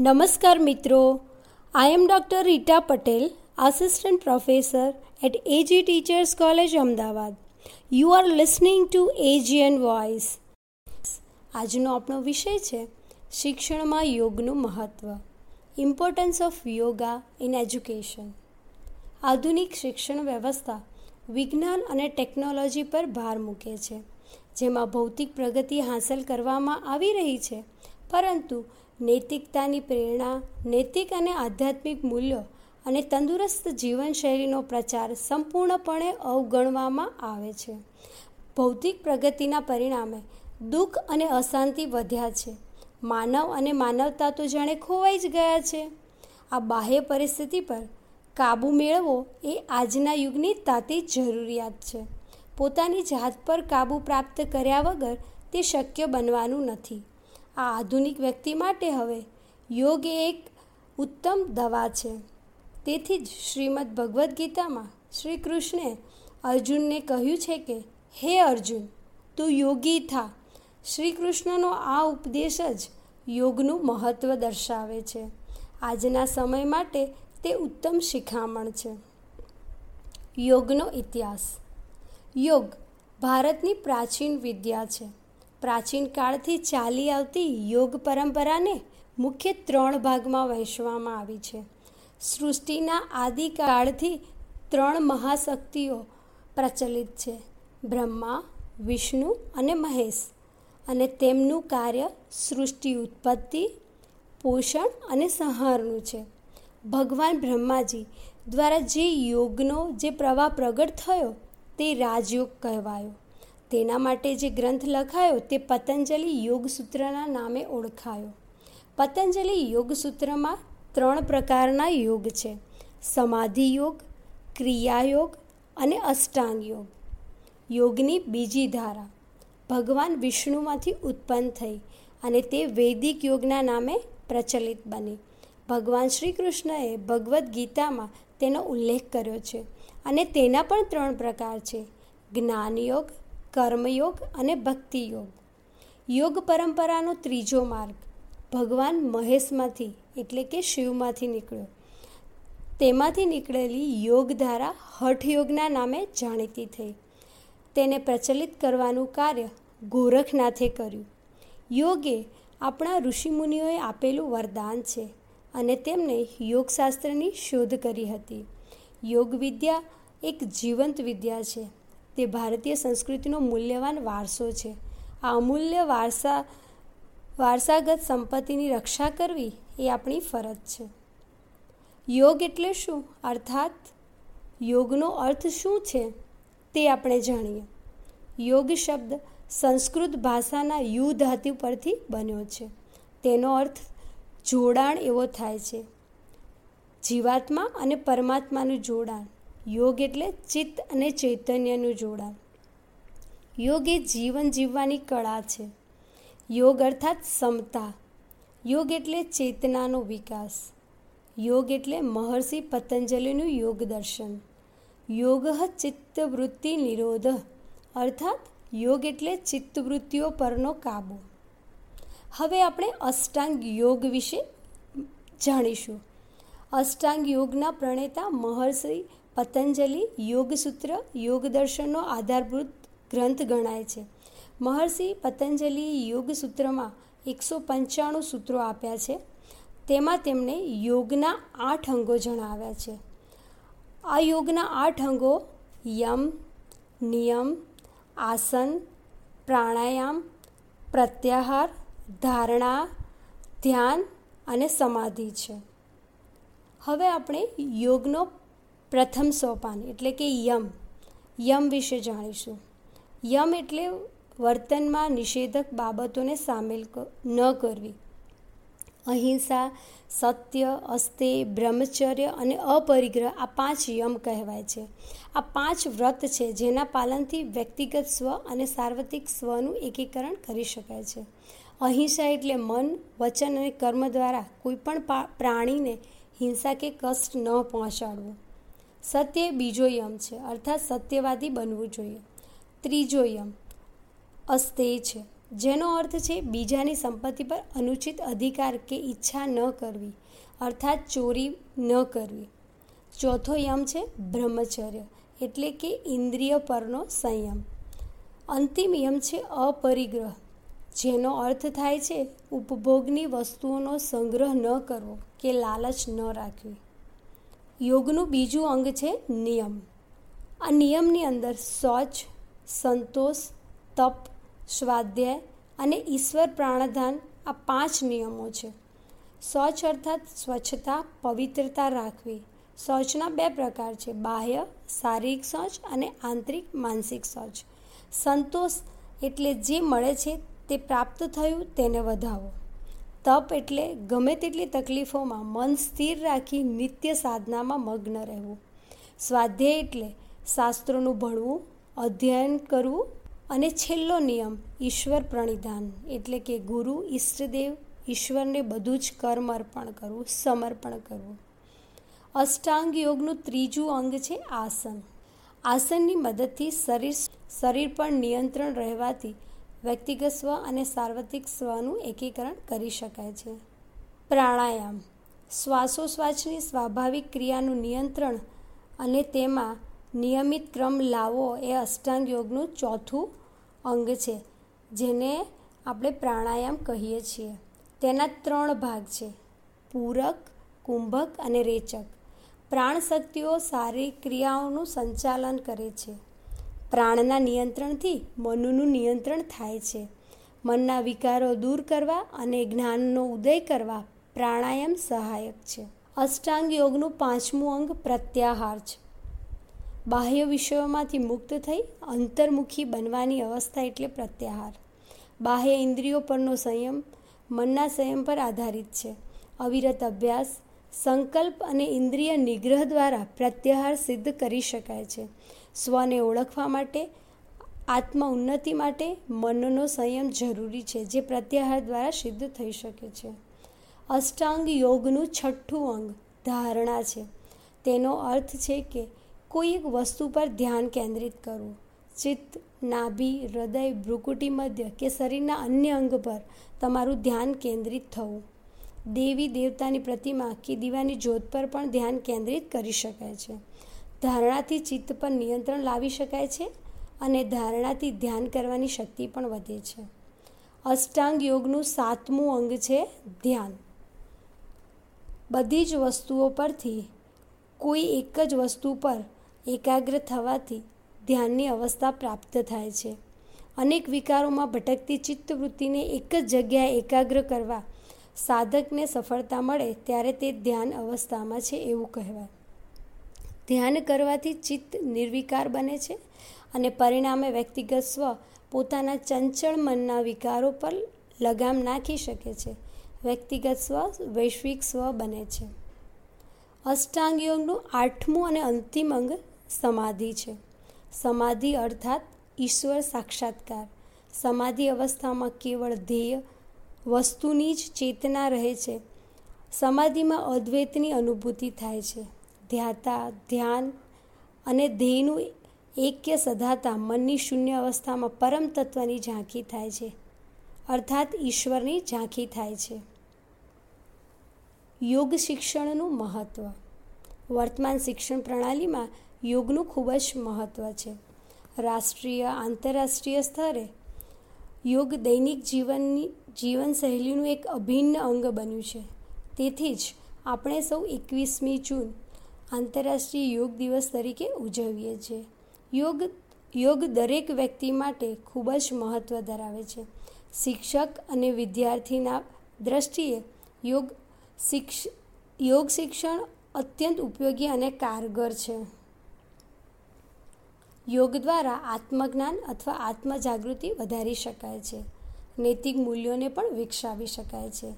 નમસ્કાર મિત્રો. I am doctor Rita Patel assistant professor at AG teachers college Ahmedabad you are listening to AGN voice આજનો આપણો વિષય છે, શિક્ષણમાં યોગનું મહત્ત્વ importance of yoga in education આધુનિક શિક્ષણ વ્યવસ્થા વિજ્ઞાન અને ટેકનોલોજી પર ભાર મૂકે છે. જેમાં ભૌતિક પ્રગતિ હાંસલ કરવામાં આવી રહી છે. પરંતુ નૈતિકતાની પ્રેરણા, નૈતિક અને આધ્યાત્મિક મૂલ્યો અને તંદુરસ્ત જીવનશૈલીનો પ્રચાર સંપૂર્ણપણે અવગણવામાં આવે છે. ભૌતિક પ્રગતિના પરિણામે દુઃખ અને અશાંતિ વધ્યા છે. માનવ અને માનવતા તો જાણે ખોવાઈ જ ગયા છે. આ બાહ્ય પરિસ્થિતિ પર કાબૂ મેળવવો એ આજના યુગની તાતી જરૂરિયાત છે. પોતાની જાત પર કાબૂ પ્રાપ્ત કર્યા વગર તે શક્ય બનવાનું નથી. આ આધુનિક વ્યક્તિ માટે હવે યોગ એ એક ઉત્તમ દવા છે. તેથી જ શ્રીમદ ભગવદ્ ગીતામાં શ્રી કૃષ્ણે અર્જુનને કહ્યું છે કે, હે અર્જુન, તું યોગી થા. શ્રી કૃષ્ણનો આ ઉપદેશ જ યોગનું મહત્ત્વ દર્શાવે છે. આજના સમય માટે તે ઉત્તમ શિખામણ છે. યોગનો ઇતિહાસ. યોગ ભારતની પ્રાચીન વિદ્યા છે. પ્રાચીન કાળથી ચાલી આવતી યોગ પરંપરાને મુખ્ય ત્રણ ભાગમાં વહેંચવામાં આવી છે. સૃષ્ટિના આદિકાળથી ત્રણ મહાશક્તિઓ પ્રચલિત છે. બ્રહ્મા, વિષ્ણુ અને મહેશ. અને તેમનું કાર્ય સૃષ્ટિ ઉત્પત્તિ, પોષણ અને સંહારનું છે. ભગવાન બ્રહ્માજી દ્વારા જે યોગનો જે પ્રવાહ પ્રગટ થયો તે રાજયોગ કહેવાયો. તેના માટે જે ગ્રંથ લખાયો તે પતંજલિ યોગસૂત્રના નામે ઓળખાયો. પતંજલિ યોગસૂત્રમાં ત્રણ પ્રકારના યોગ છે. સમાધિ યોગ, ક્રિયાયોગ અને અષ્ટાંગ યોગ. યોગની બીજી ધારા. ભગવાન વિષ્ણુમાંથી ઉત્પન્ન થઈ અને તે વૈદિક યોગના નામે પ્રચલિત બની. ભગવાન શ્રી કૃષ્ણએ ભગવદ્ ગીતામાં તેનો ઉલ્લેખ કર્યો છે અને તેના પણ ત્રણ પ્રકાર છે. જ્ઞાનયોગ કર્મયોગ અને ભક્તિ યોગ યોગ પરંપરાનો ત્રીજો માર્ગ. ભગવાન મહેશમાંથી, એટલે કે શિવમાંથી નીકળ્યો. તેમાંથી નીકળેલી યોગધારા હઠયોગના નામે જાણીતી થઈ. તેને પ્રચલિત કરવાનું કાર્ય ગોરખનાથે કર્યું. યોગે આપણા ઋષિમુનિઓએ આપેલું વરદાન છે અને તેમણે યોગશાસ્ત્રની શોધ કરી હતી. યોગ વિદ્યા એક જીવંત વિદ્યા છે. તે ભારતીય સંસ્કૃતિનો મૂલ્યવાન વારસો છે. આ અમૂલ્ય વારસા, વારસાગત સંપત્તિની રક્ષા કરવી એ આપણી ફરજ છે. યોગ એટલે શું? અર્થાત, યોગનો અર્થ શું છે તે આપણે જાણીએ. યોગ શબ્દ સંસ્કૃત ભાષાના યુ ધાતુ પરથી બન્યો છે. તેનો અર્થ જોડાણ એવો થાય છે. જીવાત્મા અને પરમાત્માનું જોડાણ. યોગ એટલે ચિત્ત અને ચૈતન્યનું જોડાણ. યોગ એ જીવન જીવવાની કળા છે. યોગ અર્થાત સમતા. યોગ એટલે ચેતનાનો વિકાસ. યોગ એટલે મહર્ષિ પતંજલિનું યોગ દર્શન. યોગ ચિત્તવૃત્તિ નિરોધ. અર્થાત યોગ એટલે ચિત્તવૃત્તિઓ પરનો કાબુ. હવે આપણે અષ્ટાંગ યોગ વિશે જાણીશું. અષ્ટાંગ યોગના પ્રણેતા મહર્ષિ પતંજલિ, યોગસૂત્ર યોગ દર્શનનો આધારભૂત ગ્રંથ ગણાય છે. મહર્ષિ પતંજલિ યોગસૂત્રમાં એકસો પંચાણું સૂત્રો આપ્યા છે. તેમાં તેમણે યોગના આઠ અંગો જણાવ્યા છે. આ યોગના આઠ અંગો યમ, નિયમ, આસન, પ્રાણાયામ, પ્રત્યાહાર, ધારણા, ધ્યાન અને સમાધિ છે. હવે આપણે યોગનો પ્રથમ સોપાન, એટલે કે યમ. યમ વિશે જાણીશું. યમ એટલે વર્તનમાં નિષેધક બાબતોને સામેલ ન કરવી. અહિંસા, સત્ય, અસ્તે, બ્રહ્મચર્ય અને અપરિગ્રહ આ પાંચ યમ કહેવાય છે. આ પાંચ વ્રત છે જેના પાલનથી વ્યક્તિગત સ્વ અને સાર્વત્રિક સ્વનું એકીકરણ કરી શકાય છે. અહિંસા એટલે મન, વચન અને કર્મ દ્વારા કોઈપણ પ્રાણીને હિંસા કે કષ્ટ ન પહોંચાડવું. સત્ય બીજો યમ છે, અર્થાત સત્યવાદી બનવું જોઈએ. ત્રીજો યમ અસ્તેય છે. જેનો અર્થ છે બીજાની સંપત્તિ પર અનુચિત અધિકાર કે ઈચ્છા ન કરવી, અર્થાત ચોરી ન કરવી. ચોથો યમ છે બ્રહ્મચર્ય, એટલે કે ઇન્દ્રિય પરનો સંયમ. અંતિમ યમ છે અપરિગ્રહ, જેનો અર્થ થાય છે ઉપભોગની વસ્તુઓનો સંગ્રહ ન કરવો કે લાલચ ન રાખવી. યોગનું બીજું અંગ છે નિયમ. આ નિયમની અંદર શૌચ સંતોષ, તપ, સ્વાધ્યાય અને ઈશ્વર પ્રાણધાન આ પાંચ નિયમો છે. શૌચ અર્થાત સ્વચ્છતા, પવિત્રતા રાખવી. શૌચના બે પ્રકાર છે, બાહ્ય, શારીરિક શૌચ અને આંતરિક માનસિક શૌચ સંતોષ એટલે જે મળે છે તે પ્રાપ્ત થયું તેને વધાવો. તપ એટલે ગમે તેટલી તકલીફોમાં મન સ્થિર રાખી નિત્ય સાધનામાં મગ્ન રહેવું. સ્વાધ્યાય એટલે શાસ્ત્રોનું ભણવું, અધ્યયન કરવું અને છેલ્લો નિયમ, ઈશ્વર પ્રણિધાન. એટલે કે ગુરુ, ઈષ્ટદેવ, ઈશ્વરને બધું જ કર્મ અર્પણ કરવું, સમર્પણ કરવું. અષ્ટાંગ યોગનું ત્રીજું અંગ છે આસન. આસનની મદદથી શરીર શરીર પર નિયંત્રણ રહેવાથી વ્યક્તિગત સ્વ અને સાર્વત્રિક સ્વનું એકીકરણ કરી શકાય છે. પ્રાણાયામ. શ્વાસોશ્વાસની સ્વાભાવિક ક્રિયાનું નિયંત્રણ અને તેમાં નિયમિત ક્રમ લાવવો એ અષ્ટાંગ યોગનું ચોથું અંગ છે, જેને આપણે પ્રાણાયામ કહીએ છીએ. તેના ત્રણ ભાગ છે. પૂરક, કુંભક અને રેચક. પ્રાણ શક્તિઓ સારી ક્રિયાઓનું સંચાલન કરે છે. પ્રાણના નિયંત્રણથી મનનું નિયંત્રણ થાય છે. મનના વિકારો દૂર કરવા અને જ્ઞાનનો ઉદય કરવા પ્રાણાયામ સહાયક છે. અષ્ટાંગ યોગનું પાંચમું અંગ પ્રત્યાહાર છે. બાહ્ય વિષયોમાંથી મુક્ત થઈ અંતર્મુખી બનવાની અવસ્થા એટલે પ્રત્યાહાર. બાહ્ય ઇન્દ્રિયો પરનો સંયમ મનના સંયમ પર આધારિત છે. અવિરત અભ્યાસ, સંકલ્પ અને ઇન્દ્રિય નિગ્રહ દ્વારા પ્રત્યાહાર સિદ્ધ કરી શકાય છે. સ્વને ઓળખવા માટે, આત્મ ઉન્નતિ માટે મનનો સંયમ જરૂરી છે, જે પ્રત્યાહાર દ્વારા સિદ્ધ થઈ શકે છે. અષ્ટાંગ યોગનું છઠ્ઠું અંગ, ધારણા છે. તેનો અર્થ છે કે કોઈ એક વસ્તુ પર ધ્યાન કેન્દ્રિત કરવું. ચિત્ત, નાભી, હૃદય, ભ્રુકુટી મધ્ય કે શરીરના અન્ય અંગ પર તમારું ધ્યાન કેન્દ્રિત થવું. દેવી દેવતાની પ્રતિમા કે દીવાની જ્યોત પર પણ ધ્યાન કેન્દ્રિત કરી શકાય છે. ધારણાથી ચિત્ત પર નિયંત્રણ લાવી શકાય છે અને ધારણાથી ધ્યાન કરવાની શક્તિ પણ વધે છે. અષ્ટાંગ યોગનું સાતમું અંગ છે ધ્યાન. બધી જ વસ્તુઓ પરથી કોઈ એક જ વસ્તુ પર એકાગ્ર થવાથી ધ્યાનની અવસ્થા પ્રાપ્ત થાય છે. અનેક વિકારોમાં ભટકતી ચિત્તવૃત્તિને એક જ જગ્યાએ એકાગ્ર કરવા સાધકને સફળતા મળે ત્યારે તે ધ્યાન અવસ્થામાં છે એવું કહેવાય. ધ્યાન કરવાથી ચિત્ત નિર્વિકાર બને છે અને પરિણામે વ્યક્તિગત સ્વ પોતાના ચંચળ મનના વિકારો પર લગામ નાખી શકે છે. વ્યક્તિગત સ્વ વૈશ્વિક સ્વ બને છે. અષ્ટાંગ યોગનું આઠમું અને અંતિમ અંગ સમાધિ છે. સમાધિ અર્થાત ઈશ્વર સાક્ષાત્કાર. સમાધિ અવસ્થામાં કેવળ ધ્યેય, વસ્તુની જ ચેતના રહે છે. સમાધિમાં અદ્વૈતની અનુભૂતિ થાય છે. ધ્યાતા, ધ્યાન અને ધ્યેયનું એક્ય સધાતા મનની શૂન્ય અવસ્થામાં પરમ તત્વની ઝાંખી થાય છે. અર્થાત ઈશ્વરની ઝાંખી થાય છે. યોગ શિક્ષણનું મહત્ત્વ વર્તમાન શિક્ષણ પ્રણાલીમાં યોગનું ખૂબ જ મહત્ત્વ છે. રાષ્ટ્રીય, આંતરરાષ્ટ્રીય સ્તરે યોગ દૈનિક જીવનની, જીવનશૈલીનું એક અભિન્ન અંગ બન્યું છે. તેથી જ આપણે સૌ એકવીસમી જૂન આંતરરાષ્ટ્રીય યોગ દિવસ તરીકે ઉજવીએ છીએ. યોગ યોગ દરેક વ્યક્તિ માટે ખૂબ જ મહત્ત્વ ધરાવે છે. શિક્ષક અને વિદ્યાર્થીના દ્રષ્ટિએ યોગ શિક્ષ, યોગ શિક્ષણ અત્યંત ઉપયોગી અને કારગર છે. યોગ દ્વારા આત્મજ્ઞાન અથવા આત્મજાગૃતિ વધારી શકાય છે. નૈતિક મૂલ્યોને પણ વિકસાવી શકાય છે.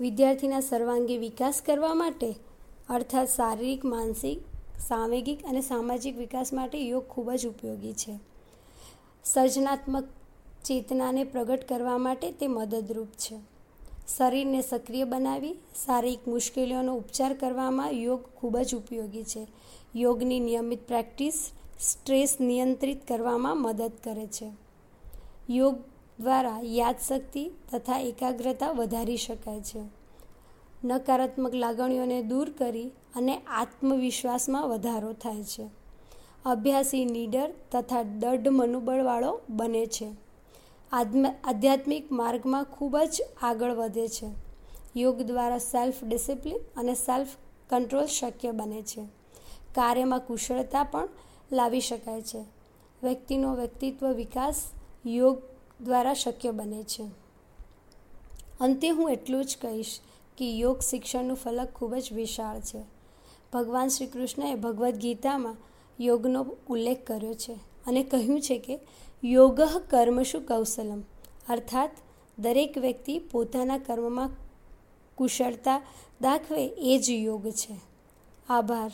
વિદ્યાર્થીના સર્વાંગી વિકાસ કરવા માટે અર્થાત શારીરિક, માનસિક, સાંવેગિક અને સામાજિક વિકાસ માટે યોગ ખૂબ જ ઉપયોગી છે. સર્જનાત્મક ચેતનાને પ્રગટ કરવા માટે તે મદદરૂપ છે. શરીરને સક્રિય બનાવી, શારીરિક મુશ્કેલીઓનો ઉપચાર કરવામાં યોગ ખૂબ જ ઉપયોગી છે. યોગની નિયમિત પ્રેક્ટિસ સ્ટ્રેસ નિયંત્રિત કરવામાં મદદ કરે છે. યોગ દ્વારા યાદશક્તિ તથા એકાગ્રતા વધારી શકાય છે. નકારાત્મક લાગણીઓને દૂર કરી અને આત્મવિશ્વાસમાં વધારો થાય છે. અભ્યાસી નીડર તથા દઢ મનોબળવાળો બને છે. આધ્યાત્મિક માર્ગમાં ખૂબ જ આગળ વધે છે. યોગ દ્વારા સેલ્ફ ડિસિપ્લિન અને સેલ્ફ કંટ્રોલ શક્ય બને છે. કાર્યમાં કુશળતા પણ લાવી શકાય છે. વ્યક્તિનો વ્યક્તિત્વ વિકાસ યોગ દ્વારા શક્ય બને છે. અંતે હું એટલું જ કહીશ કે યોગ શિક્ષણનું ફલક ખૂબ જ વિશાળ છે. ભગવાન શ્રી કૃષ્ણએ ભગવદ્ ગીતામાં યોગનો ઉલ્લેખ કર્યો છે અને કહ્યું છે કે, યોગ કર્મશુ કૌશલમ. અર્થાત, દરેક વ્યક્તિ પોતાના કર્મમાં કુશળતા દાખવે એ જ યોગ છે. આભાર.